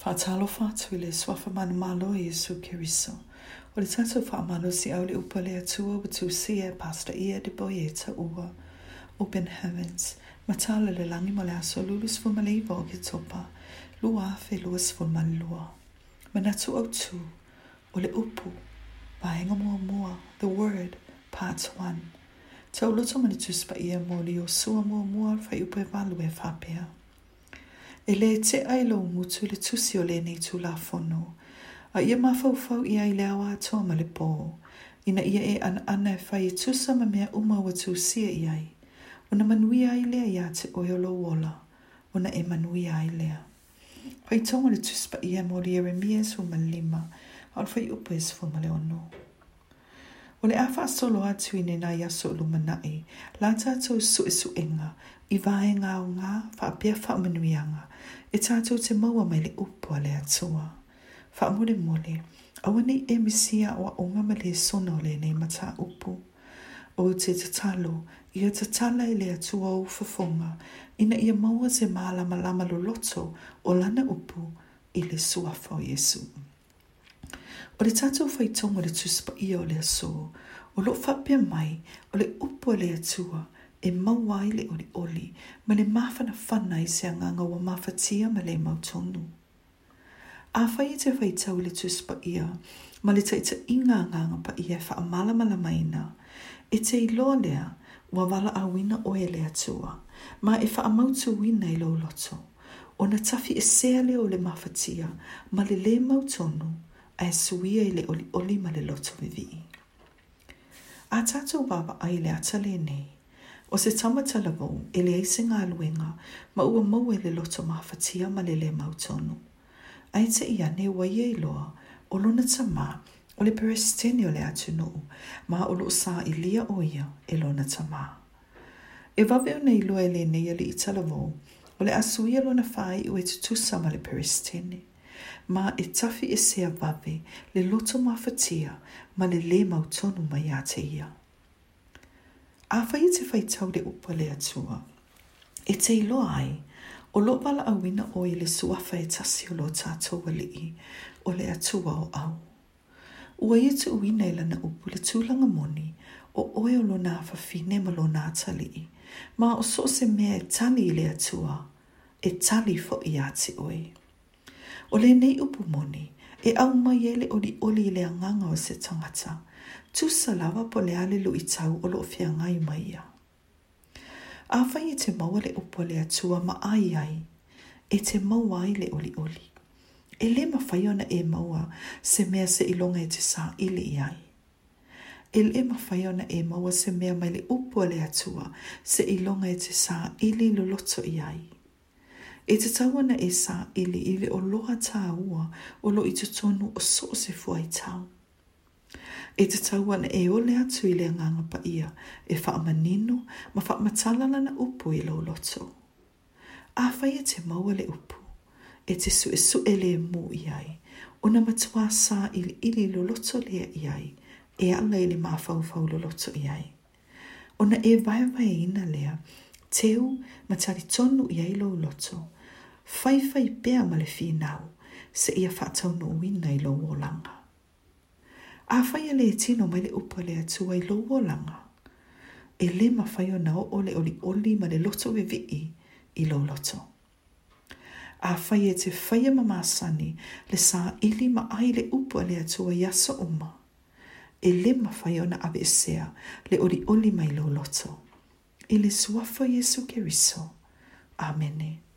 Fatalo tui le man malo i Yesu Kiriso. O le tatu faamalo si au le upa le atua o tusia e pasta ia de boieta ua. Open heavens, matala le langi mo le aso lulus fumaleiva o ke topa, lua afe luas fumalilua. Manatu au tu, o le upu, vaenga mua mua, the word, part 1. Tau luto manitus pa ia mo li o sua mua mua fa upe valu e fapea. Eletea mutu le tusi la fono. A ia fau ia i toa ma le po. Ina ia e an ana e whai tusa ma mea umawa tusia i ai. Ona manuia ai lea ia te lo wola. Una e manui ai lea. Whai tonga le tuspa ia mori Jeremias fu malima. Al whai upa es fu maleono. O le awha solo atu i nena i aso luma nae, la tātou su e su enga, i vāe ngā o ngā whaapia whaamanuianga, e tātou te maua mai le upo a le atua. Whaamore mole, awane e misia o a onga ma le sona o le nei mata upo. O te tatalo, i a tatala i le atua o fafonga, ina ia maua te maalama lama lo loto o lana upo i le suafo Jesu. O le tātou whai tonga le tūspa ia o le aso, o lo whapia mai, o le upo le atua, e mauai le oli oli, ma le mafana whana i se anganga o mafatia ma le mau tonu. A whai te whai tau le tūspa ia, ma le taita inga anganga pa ia e wha a malamala maina, e te iloa lea, wa wala a wina o e le atua, ma e wha a tu wina i lo loto, o na tafi e sea leo le mafatia, ma le le mau tonu, e suia i le oli oli ma le loto vivi. A tatou baba ai le atale ne, o se tamata la vau e le aisinga aluenga ma ua maue le loto ma fatia ma le le mautono. Ai te ia ne waia e i loa o luna ta ma o le peresteni o le atu no ma o lo sa i lia o ia e luna ta ma. E vaveo nei loa e le neia le itala vau o le asuia luna fai o e tutusa ma le peresteni ma e tafi e sea vave le loto ma fatia ma le le mau tonu mai a te ia. A fai e te fai tau de upa le atua. E te ilo ai, o lo bala a wina o i e le suafa e tasi o lo tātou wali i o le atua o au. Ua i e te ui neila na upu le tūlanga moni o oe o lo nā fafine ma lo nā tali i. Ma o so se mea e tani i le atua, e tali fo i a te O le nei upu moni, e au mai ele o li oli le anganga o se tangata. Tu salawa po le ale lu i tau o lo fia ngai mai ia. A fai e te maua le upo le atua ma ai ai, e te maua ai le oli oli. E le ma fai ona e maua se mea se ilonga e te sa ili i ai. E le ma fai ona e maua se mea mai le upo le atua se ilonga e te sa ili lo loto i ai. E te tauana e sa ili i le oloha tā ua o lo i te tonu o so se fuai tau. E te tauana e ole atu i le nganga pa ia e wha manino ma wha matalana na upu i lo loto. A whai e te maua le upu e te su e su e le mu i ai o na matua sa ili ili lo loto lea i ai e anga ili ma fau fau lo loto i ai. O na e vai vai ina lea teu ma tari tonu i ai lo loto i ai fai fai pea ma le whinau se ia whatau no uina i loo langa. A fai a le tino mai le upa le atua i loo langa. E le ma fai o na o ole oli oli ma le loto we vii i loo loto. A fai e te fai a mamasani le sa ili ma ai le upa le atua i aso uma. E le ma fai o na avesea le oli oli mai loo loto. E le suafo Jesu keriso. Amen. Amen.